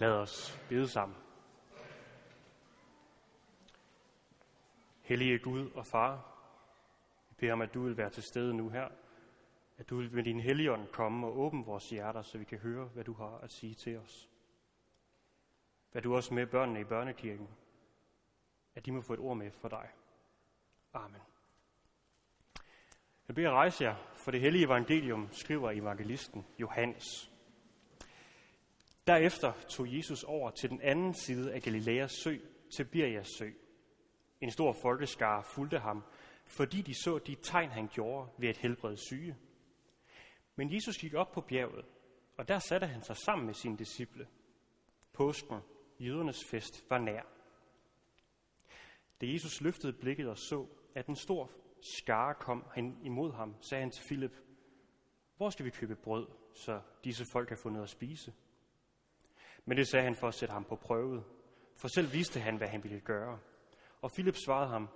Lad os bede sammen. Hellige Gud og Far, vi beder om, at du vil være til stede nu her, at du vil med din helligånd komme og åbne vores hjerter, så vi kan høre, hvad du har at sige til os. Vær du også med børnene i børnekirken, at de må få et ord med for dig. Amen. Jeg beder rejse jer, for det hellige evangelium skriver evangelisten Johannes. Derefter tog Jesus over til den anden side af Galileas sø, Tiberias sø. En stor folkeskare fulgte ham, fordi de så de tegn, han gjorde ved at helbrede syge. Men Jesus gik op på bjerget, og der satte han sig sammen med sine disciple. Påsken, jødernes fest, var nær. Da Jesus løftede blikket og så, at en stor skare kom hen imod ham, sagde han til Filip, hvor skal vi købe brød, så disse folk kan få noget at spise? Men det sagde han for at sætte ham på prøve, for selv vidste han, hvad han ville gøre. Og Philip svarede ham,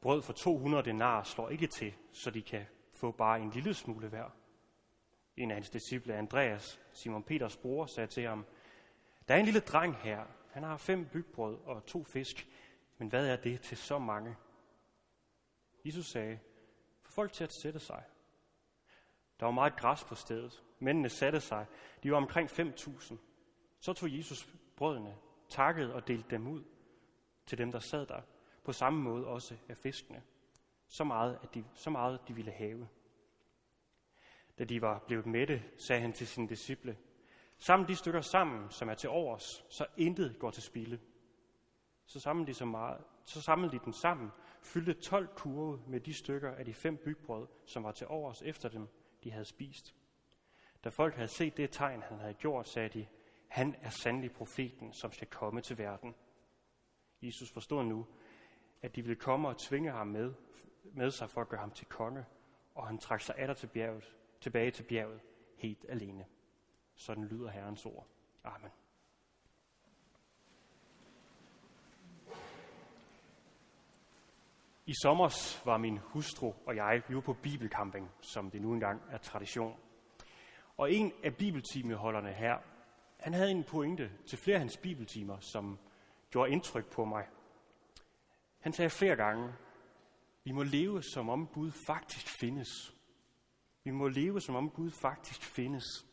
brød for 200 denar slår ikke til, så de kan få bare en lille smule hver. En af hans disciple, Andreas, Simon Peters bror, sagde til ham, der er en lille dreng her. Han har fem bygbrød og to fisk. Men hvad er det til så mange? Jesus sagde, få folk til at sætte sig. Der var meget græs på stedet. Mændene satte sig. De var omkring 5.000. Så tog Jesus brødene, takkede og delte dem ud til dem, der sad der. På samme måde også af fiskene. Så meget, at de, så meget de ville have. Da de var blevet mætte, sagde han til sine disciple, Sammen de stykker sammen, som er til overs, så intet går til spilde. Så samlede de, så meget, så samlede de dem sammen, fyldte 12 kurve med de stykker af de fem bygbrød, som var til overs efter dem, de havde spist. Da folk havde set det tegn, han havde gjort, sagde de, han er sandelig profeten, som skal komme til verden. Jesus forstod nu, at de ville komme og tvinge ham med, med sig for at gøre ham til konge, og han trak sig atter til bjerget, tilbage til bjerget helt alene. Sådan lyder Herrens ord. Amen. I sommer var min hustru og jeg, vi var på bibelcamping, som det nu engang er tradition. Og en af bibeltimeholderne her, han havde en pointe til flere af hans bibeltimer, som gjorde indtryk på mig. Han sagde flere gange, vi må leve som om Gud faktisk findes. Vi må leve som om Gud faktisk findes.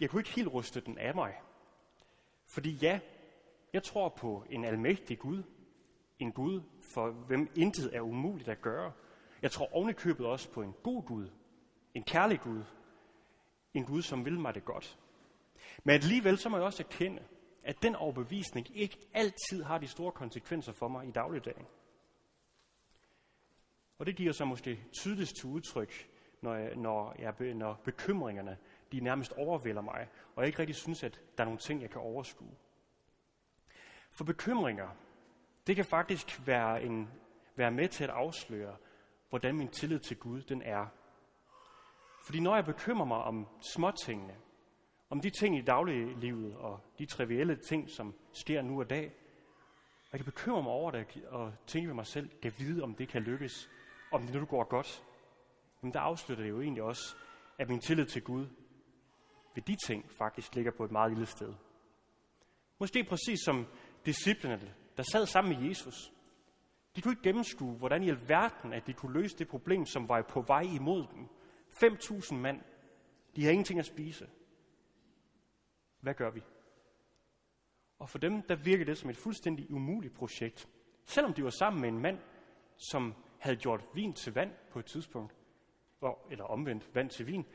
Jeg kunne ikke helt ryste den af mig. Fordi ja, jeg tror på en almægtig Gud. En Gud, for hvem intet er umuligt at gøre. Jeg tror ovenikøbet også på en god Gud. En kærlig Gud. En Gud, som vil mig det godt. Men alligevel så må jeg også erkende, at den overbevisning ikke altid har de store konsekvenser for mig i dagligdagen. Og det giver sig måske tydeligst til udtryk, når, jeg, når, jeg, når bekymringerne de nærmest overvælder mig, og jeg ikke rigtig synes, at der er nogle ting, jeg kan overskue. For bekymringer, det kan faktisk være, en, være med til at afsløre, hvordan min tillid til Gud den er. Fordi når jeg bekymrer mig om småtingene, om de ting i dagliglivet og de trivielle ting, som sker nu og dag, jeg kan bekymre mig over det og tænke ved mig selv, kan vide, om det kan lykkes, om det nu går godt. Men der afslutter det jo egentlig også, at min tillid til Gud ved de ting faktisk ligger på et meget lille sted. Måske præcis som disciplinerne, der sad sammen med Jesus. De kunne ikke gennemskue, hvordan i alverden, at de kunne løse det problem, som var på vej imod dem. 5.000 mand. De har ingenting at spise. Hvad gør vi? Og for dem, der virkede det som et fuldstændig umuligt projekt. Selvom de var sammen med en mand, som havde gjort vin til vand på et tidspunkt, eller omvendt vand til vin,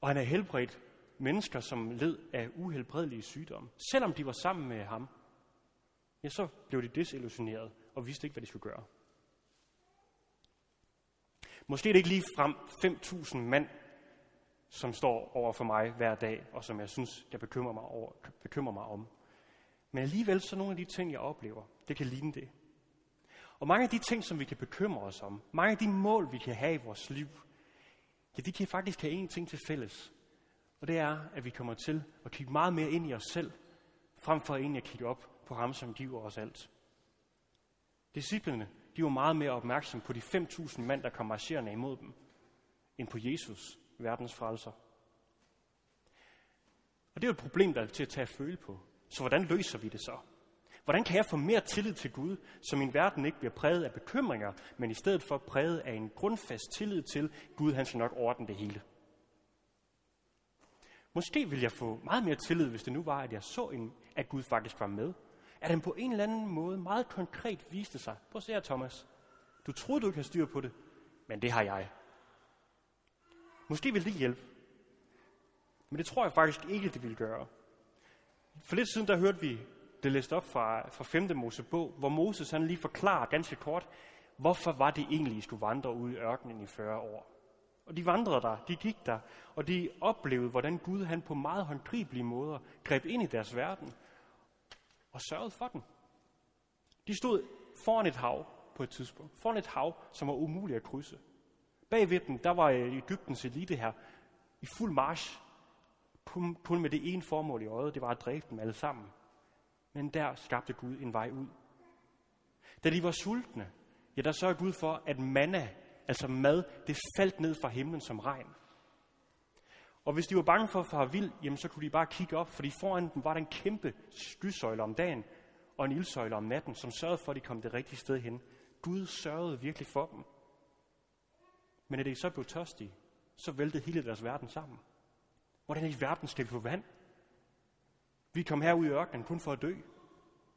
og han havde helbredt mennesker, som led af uhelbredelige sygdomme. Selvom de var sammen med ham, ja, så blev de desillusioneret og vidste ikke, hvad de skulle gøre. Måske er det ikke lige frem 5.000 mand, som står over for mig hver dag, og som jeg synes, jeg bekymrer mig, over, bekymrer mig om. Men alligevel så nogle af de ting, jeg oplever, det kan ligne det. Og mange af de ting, som vi kan bekymre os om, mange af de mål, vi kan have i vores liv, ja, de kan faktisk have én ting til fælles. Og det er, at vi kommer til at kigge meget mere ind i os selv, frem for egentlig at kigge op på ham, som giver os alt. Disciplene, de var meget mere opmærksomme på de 5.000 mand, der kom marcherende imod dem, end på Jesus, verdens frelser. Og det er jo et problem, der er til at tage at føle på. Så hvordan løser vi det så? Hvordan kan jeg få mere tillid til Gud, så min verden ikke bliver præget af bekymringer, men i stedet for præget af en grundfast tillid til, Gud han skal nok ordne det hele? Måske vil jeg få meget mere tillid, hvis det nu var, at jeg så, en, at Gud faktisk var med. At han på en eller anden måde meget konkret viste sig. Prøv at se her, Thomas. Du troede, du ikke havde styr på det, men det har jeg. Måske vil det hjælpe. Men det tror jeg faktisk ikke, det vil gøre. For lidt siden, der hørte vi det læst op fra, fra 5. Mosebog, hvor Moses han lige forklarer ganske kort, hvorfor var det egentlig, I skulle vandre ud i ørkenen i 40 år. Og de vandrede der, de gik der, og de oplevede, hvordan Gud han på meget håndgribelige måder greb ind i deres verden og sørgede for den. De stod foran et hav på et tidspunkt. Foran et hav, som var umuligt at krydse. Bagved dem, der var øh, Ægyptens elite her i fuld march. Kun med det ene formål i øjet, det var at dræbe dem alle sammen. Men der skabte Gud en vej ud. Da de var sultne, ja, der sørgede Gud for, at manna, altså mad, det faldt ned fra himlen som regn. Og hvis de var bange for at fare vild, jamen så kunne de bare kigge op, fordi foran dem var der en kæmpe skysøjle om dagen og en ildsøjle om natten, som sørgede for, at de kom det rigtige sted hen. Gud sørgede virkelig for dem. Men da de så blev tørstige, så væltede hele deres verden sammen. Hvordan i verden skal vi få vand? Vi kom herud i ørkenen kun for at dø,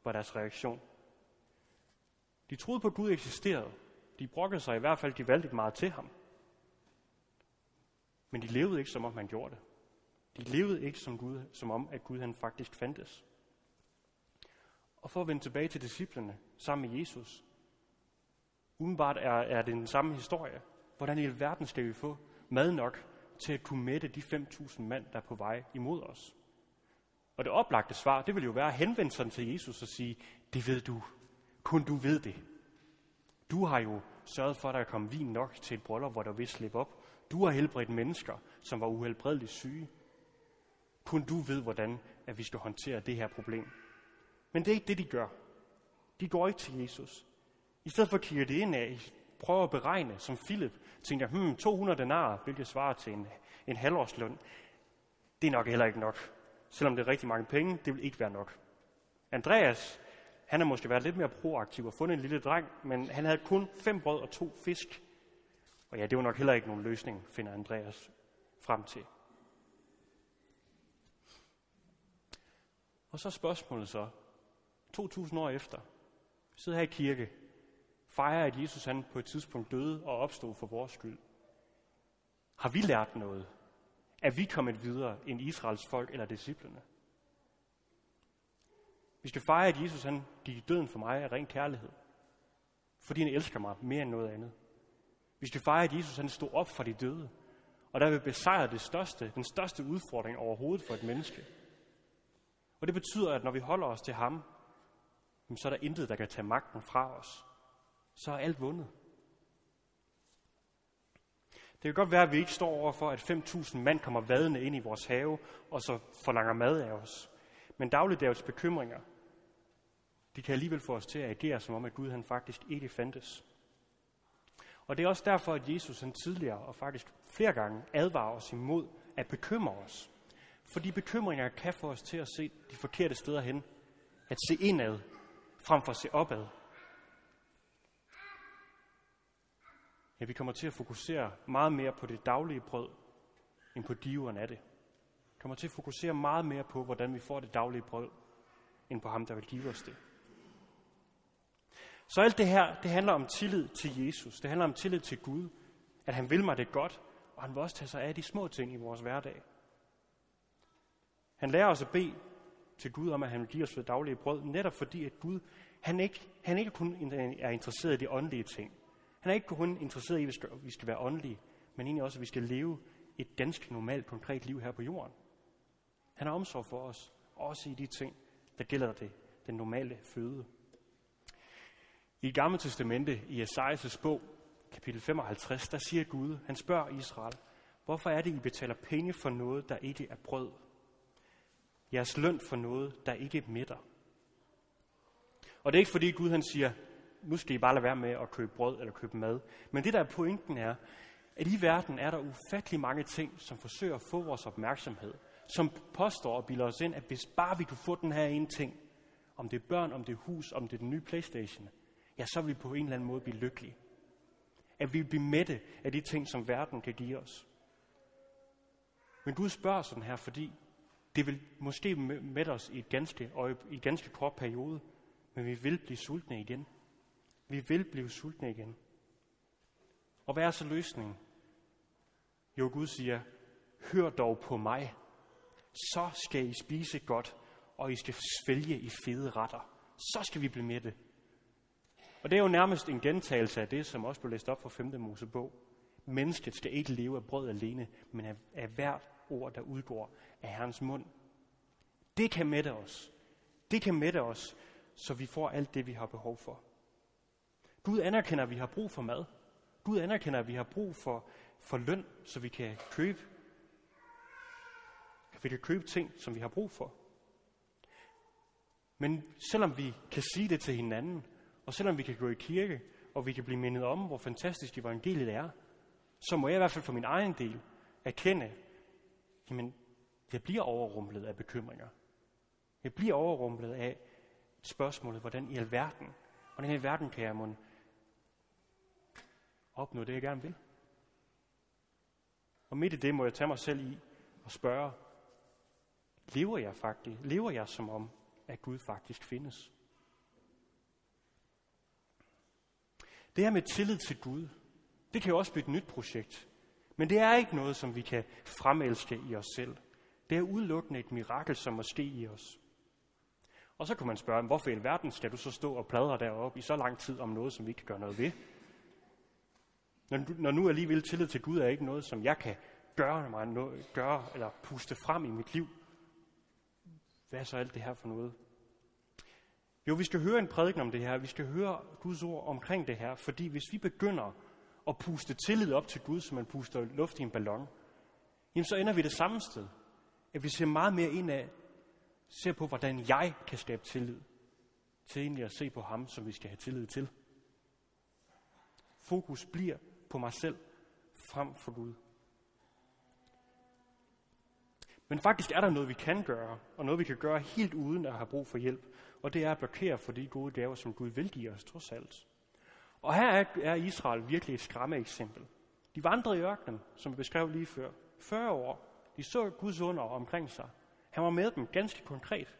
var deres reaktion. De troede på, at Gud eksisterede. De brokkede sig i hvert fald, de valgte ikke meget til ham. Men de levede ikke, som om han gjorde det. De levede ikke som, Gud, som om, at Gud han faktisk fandtes. Og for at vende tilbage til disciplene sammen med Jesus, umiddelbart er, er det den samme historie. Hvordan i alverden skal vi få mad nok til at kunne mætte de 5.000 mand, der er på vej imod os? Og det oplagte svar, det vil jo være at henvende sig til Jesus og sige, det ved du. Kun du ved det. Du har jo sørget for, at der kom vin nok til et bryllup, hvor der vil slippe op. Du har helbredt mennesker, som var uhelbredeligt syge. Kun du ved, hvordan at vi skal håndtere det her problem. Men det er ikke det, de gør. De går ikke til Jesus. I stedet for kigger det ind af, prøver at beregne, som Philip tænker, hmm, 200 denarer, hvilket svarer til en, en halvårsløn, det er nok heller ikke nok. Selvom det er rigtig mange penge, det vil ikke være nok. Andreas, han har måske været lidt mere proaktiv og fundet en lille dreng, men han havde kun fem brød og to fisk. Og ja, det var nok heller ikke nogen løsning, finder Andreas frem til. Og så spørgsmålet så, 2000 år efter, vi sidder her i kirke, fejrer, at Jesus han på et tidspunkt døde og opstod for vores skyld. Har vi lært noget? Er vi kommet videre end Israels folk eller disciplene? Vi skal fejre, at Jesus han gik i døden for mig af ren kærlighed. Fordi han elsker mig mere end noget andet. Vi skal fejre, at Jesus han stod op for de døde. Og der vil besejre det største, den største udfordring overhovedet for et menneske. Og det betyder, at når vi holder os til ham, så er der intet, der kan tage magten fra os. Så er alt vundet. Det kan godt være, at vi ikke står over for, at 5.000 mand kommer vadende ind i vores have, og så forlanger mad af os. Men dagligdags bekymringer, de kan alligevel få os til at agere, som om at Gud han faktisk ikke fandtes. Og det er også derfor, at Jesus han tidligere og faktisk flere gange advarer os imod at bekymre os. Fordi bekymringer kan få os til at se de forkerte steder hen. At se indad, frem for at se opad. Ja, vi kommer til at fokusere meget mere på det daglige brød, end på diveren af det. Vi kommer til at fokusere meget mere på, hvordan vi får det daglige brød, end på ham, der vil give os det. Så alt det her, det handler om tillid til Jesus. Det handler om tillid til Gud. At han vil mig det godt, og han vil også tage sig af de små ting i vores hverdag. Han lærer os at bede til Gud om, at han vil give os det daglige brød, netop fordi, at Gud, han ikke, han ikke kun er interesseret i de åndelige ting. Han er ikke kun interesseret i, at vi skal være åndelige, men egentlig også, at vi skal leve et ganske normalt, konkret liv her på jorden. Han har omsorg for os, også i de ting, der gælder det, den normale føde. I Gamle Testamente, i Esajas bog, kapitel 55, der siger Gud, han spørger Israel, hvorfor er det, I betaler penge for noget, der ikke er brød? Jeres løn for noget, der ikke mætter. Og det er ikke fordi Gud han siger, nu skal I bare lade være med at købe brød eller købe mad. Men det der er pointen er, at i verden er der ufattelig mange ting, som forsøger at få vores opmærksomhed, som påstår og bilder os ind, at hvis bare vi kunne få den her ene ting, om det er børn, om det er hus, om det er den nye Playstation, ja, så vil vi på en eller anden måde blive lykkelige. At vi vil blive mætte af de ting, som verden kan give os. Men Gud spørger sådan her, fordi det vil måske mætte os i et ganske, og i et ganske kort periode, men vi vil blive sultne igen. Vi vil blive sultne igen. Og hvad er så løsningen? Jo, Gud siger, hør dog på mig, så skal I spise godt, og I skal svælge i fede retter. Så skal vi blive mætte. Og det er jo nærmest en gentagelse af det, som også blev læst op fra 5. Mosebog. Mennesket skal ikke leve af brød alene, men af, af hvert ord, der udgår af Herrens mund. Det kan mætte os. Det kan mætte os, så vi får alt det, vi har behov for. Gud anerkender, at vi har brug for mad. Gud anerkender, at vi har brug for, for løn, så vi kan købe vi kan købe ting, som vi har brug for. Men selvom vi kan sige det til hinanden, og selvom vi kan gå i kirke, og vi kan blive mindet om, hvor fantastisk evangeliet er, så må jeg i hvert fald for min egen del erkende, jamen, jeg bliver overrumplet af bekymringer. Jeg bliver overrumplet af spørgsmålet, hvordan i alverden, hvordan i alverden kan jeg må opnå det, jeg gerne vil. Og midt i det må jeg tage mig selv i og spørge, lever jeg faktisk, lever jeg som om, at Gud faktisk findes? Det her med tillid til Gud, det kan jo også blive et nyt projekt. Men det er ikke noget, som vi kan fremelske i os selv. Det er udelukkende et mirakel, som må ske i os. Og så kan man spørge, hvorfor i verden skal du så stå og pladre deroppe i så lang tid om noget, som vi ikke kan gøre noget ved? Når, når nu alligevel tillid til Gud er ikke noget, som jeg kan gøre, mig noget, gøre eller puste frem i mit liv. Hvad er så alt det her for noget? Jo, vi skal høre en prædiken om det her. Vi skal høre Guds ord omkring det her. Fordi hvis vi begynder at puste tillid op til Gud, som man puster luft i en ballon, jamen så ender vi det samme sted. At vi ser meget mere indad, ser på, hvordan jeg kan skabe tillid, til egentlig at se på ham, som vi skal have tillid til. Fokus bliver på mig selv frem for Gud. Men faktisk er der noget, vi kan gøre, og noget, vi kan gøre helt uden at have brug for hjælp. Og det er at blokere for de gode gaver, som Gud vil give os, trods alt. Og her er, Israel virkelig et skræmme eksempel. De vandrede i ørkenen, som vi beskrev lige før. 40 år. De så Guds under omkring sig. Han var med dem ganske konkret.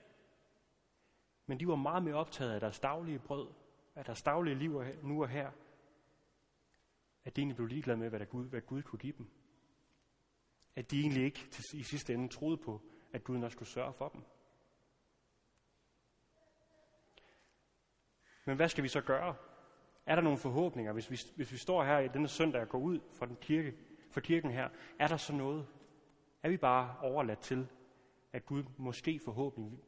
Men de var meget mere optaget af deres daglige brød, af deres daglige liv nu og her, at de egentlig blev ligeglade med, hvad, der Gud, hvad Gud kunne give dem. At de egentlig ikke i sidste ende troede på, at Gud nok skulle sørge for dem. Men hvad skal vi så gøre? Er der nogle forhåbninger, hvis vi, hvis vi står her i denne søndag og går ud fra, den kirke, fra kirken her? Er der så noget? Er vi bare overladt til, at Gud måske forhåbentlig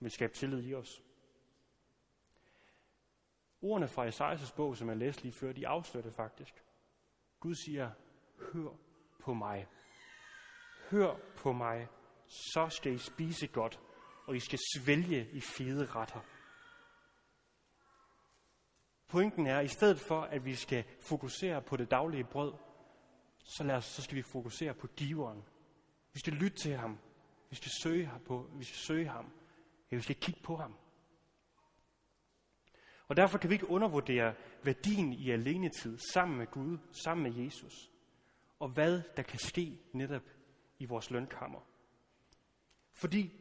vil skabe tillid i os? Ordene fra Esajas bog, som jeg læste lige før, de afslører det faktisk. Gud siger, hør på mig. Hør på mig, så skal I spise godt, og I skal svælge i fede retter. Pointen er, at i stedet for, at vi skal fokusere på det daglige brød, så, lad os, så skal vi fokusere på giveren. Vi skal lytte til ham. Vi skal søge ham. På, vi skal søge ham. Ja, vi skal kigge på ham. Og derfor kan vi ikke undervurdere værdien i alenetid sammen med Gud, sammen med Jesus. Og hvad der kan ske netop i vores lønkammer. Fordi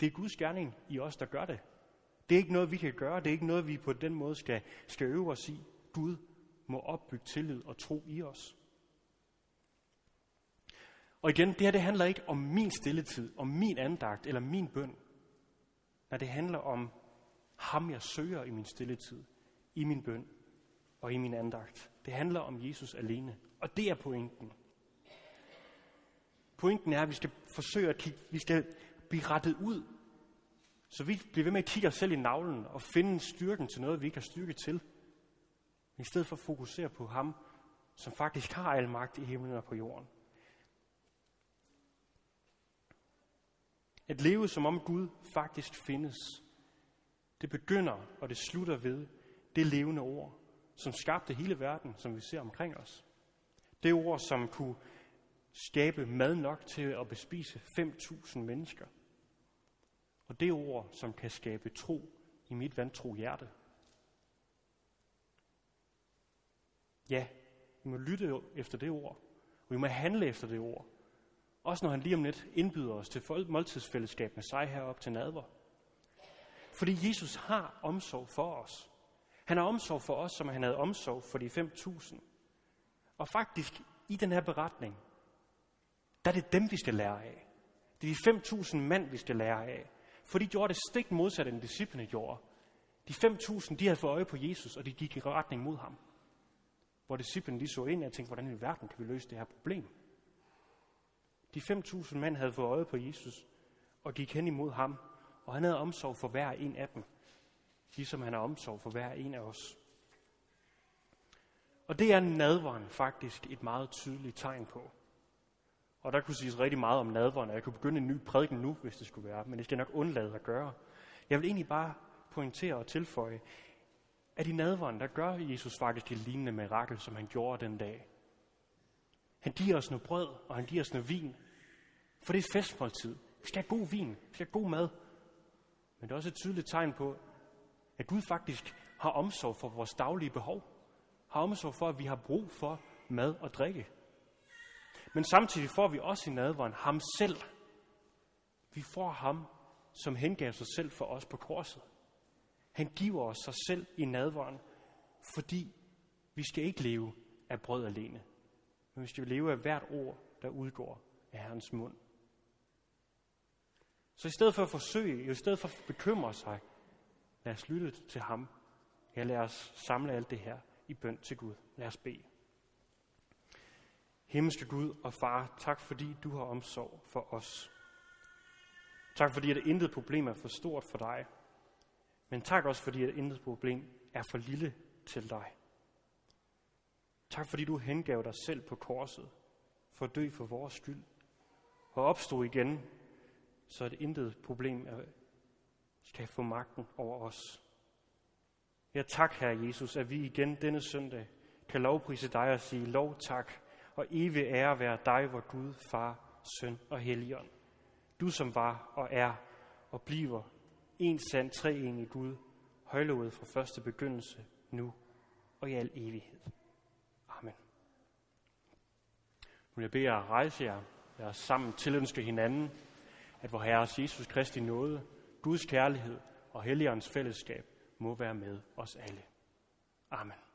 det er Guds gerning i os, der gør det. Det er ikke noget, vi kan gøre. Det er ikke noget, vi på den måde skal, skal øve os i. Gud må opbygge tillid og tro i os. Og igen, det her det handler ikke om min stilletid, om min andagt eller min bøn. Nej, det handler om ham, jeg søger i min stilletid, i min bøn og i min andagt. Det handler om Jesus alene. Og det er pointen. Pointen er, at vi skal forsøge at kigge, vi skal blive rettet ud så vi bliver ved med at kigge os selv i navlen og finde styrken til noget, vi ikke har styrke til. I stedet for at fokusere på ham, som faktisk har al magt i himlen og på jorden. At leve som om Gud faktisk findes, det begynder og det slutter ved det levende ord, som skabte hele verden, som vi ser omkring os. Det ord, som kunne skabe mad nok til at bespise 5.000 mennesker. Og det ord, som kan skabe tro i mit vantro hjerte. Ja, vi må lytte efter det ord, og vi må handle efter det ord. Også når han lige om lidt indbyder os til måltidsfællesskab med sig herop til nadver. Fordi Jesus har omsorg for os. Han har omsorg for os, som han havde omsorg for de 5.000. Og faktisk i den her beretning, der er det dem, vi skal lære af. Det er de 5.000 mand, vi skal lære af. For de gjorde det stik modsat, end disciplene gjorde. De 5.000, de havde fået øje på Jesus, og de gik i retning mod ham. Hvor disciplene lige så ind og tænkte, hvordan i verden kan vi løse det her problem? De 5.000 mænd havde fået øje på Jesus, og gik hen imod ham, og han havde omsorg for hver en af dem, ligesom han har omsorg for hver en af os. Og det er nadveren faktisk et meget tydeligt tegn på. Og der kunne siges rigtig meget om nadveren, og jeg kunne begynde en ny prædiken nu, hvis det skulle være, men det skal jeg nok undlade at gøre. Jeg vil egentlig bare pointere og tilføje, at i nadveren, der gør Jesus faktisk et lignende mirakel, som han gjorde den dag. Han giver os noget brød, og han giver os noget vin. For det er festmåltid. Vi skal have god vin. Vi skal have god mad. Men det er også et tydeligt tegn på, at Gud faktisk har omsorg for vores daglige behov. Har omsorg for, at vi har brug for mad og drikke. Men samtidig får vi også i nadveren ham selv. Vi får ham, som hengav sig selv for os på korset. Han giver os sig selv i nadveren, fordi vi skal ikke leve af brød alene, men vi skal leve af hvert ord, der udgår af Herrens mund. Så i stedet for at forsøge, i stedet for at bekymre sig, lad os lytte til ham. Ja, lad os samle alt det her i bøn til Gud. Lad os bede. Himmelske Gud og Far, tak fordi du har omsorg for os. Tak fordi, at intet problem er for stort for dig. Men tak også fordi, at intet problem er for lille til dig. Tak fordi du hengav dig selv på korset for at dø for vores skyld og opstod igen, så at intet problem er, skal få magten over os. Ja, tak, Herre Jesus, at vi igen denne søndag kan lovprise dig og sige lov tak og evig ære være dig, hvor Gud, Far, Søn og Helligånd. Du som var og er og bliver en sand treenig Gud, højlovet fra første begyndelse, nu og i al evighed. Amen. Nu vil jeg bede jer at rejse jer, lad os sammen tilønske hinanden, at vor Herres Jesus Kristi nåde, Guds kærlighed og Helligåndens fællesskab må være med os alle. Amen.